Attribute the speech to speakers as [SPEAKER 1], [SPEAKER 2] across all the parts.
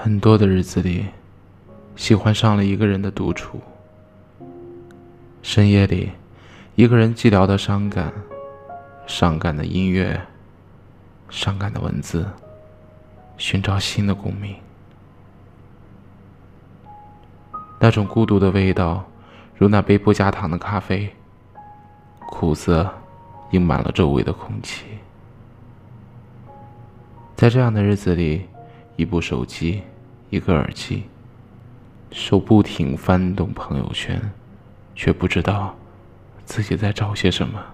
[SPEAKER 1] 很多的日子里，喜欢上了一个人的独处。深夜里，一个人寂寥的伤感，伤感的音乐，伤感的文字，寻找新的共鸣。那种孤独的味道，如那杯不加糖的咖啡，苦涩，盈满了周围的空气。在这样的日子里，一部手机，一个耳机，手不停翻动朋友圈，却不知道自己在找些什么。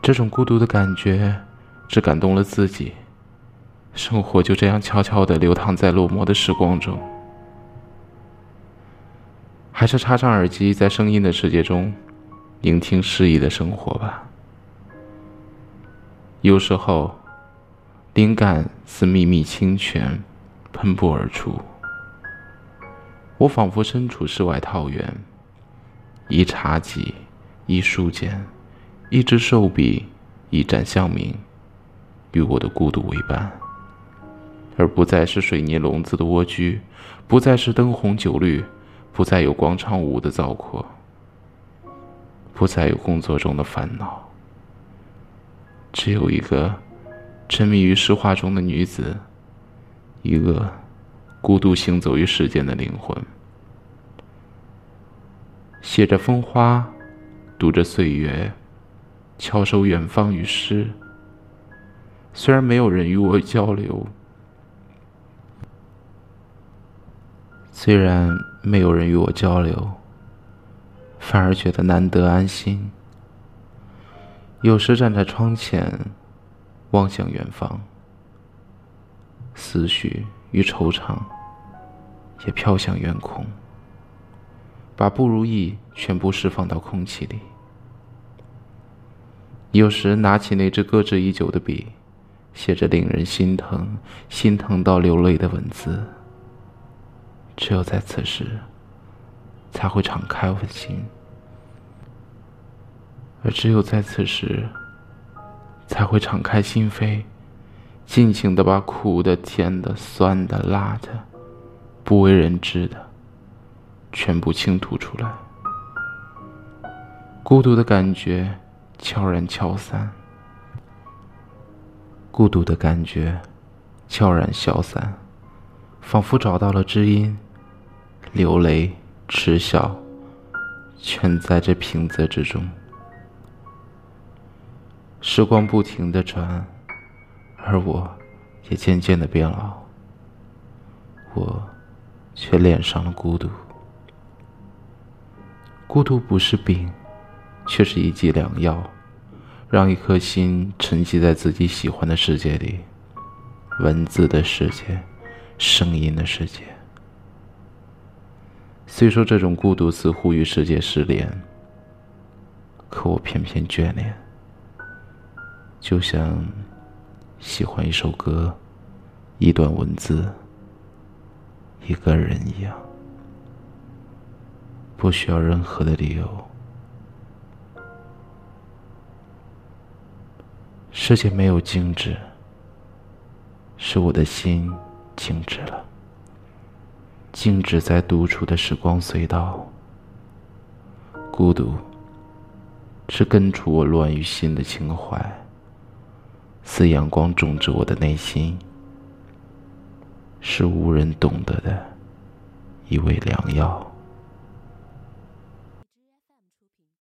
[SPEAKER 1] 这种孤独的感觉，只感动了自己。生活就这样悄悄的流淌在落寞的时光中，还是插上耳机，在声音的世界中，聆听诗意的生活吧。有时候，灵感似秘密清泉，喷薄而出。我仿佛身处世外桃源，一茶几，一书简，一支瘦笔，一盏香茗，与我的孤独为伴。而不再是水泥笼子的蜗居，不再是灯红酒绿，不再有广场舞的糟粕，不再有工作中的烦恼，只有一个沉迷于诗画中的女子，一个孤独行走于世间的灵魂，写着风花，读着岁月，翘首远方与诗。虽然没有人与我交流。虽然没有人与我交流，反而觉得难得安心。有时站在窗前，望向远方，思绪与惆怅也飘向远空，把不如意全部释放到空气里。有时拿起那支搁置已久的笔，写着令人心疼、心疼到流泪的文字。只有在此时，才会敞开我的心；而只有在此时，才会敞开心扉，尽情的把苦的、甜的、酸的、辣的、不为人知的，全部倾吐出来。孤独的感觉悄然消散，孤独的感觉悄然消散，仿佛找到了知音。流泪、嗤笑，全在这平仄之中。时光不停的转，而我也渐渐的变老。我却恋上了孤独。孤独不是病，却是一剂良药，让一颗心沉寂在自己喜欢的世界里，文字的世界，声音的世界。虽说这种孤独似乎与世界失联，可我偏偏眷恋，就像喜欢一首歌、一段文字、一个人一样，不需要任何的理由。世界没有静止，是我的心静止了。静止在独处的时光隧道，孤独是根除我乱于心的情怀，似阳光种植我的内心，是无人懂得的一味良药。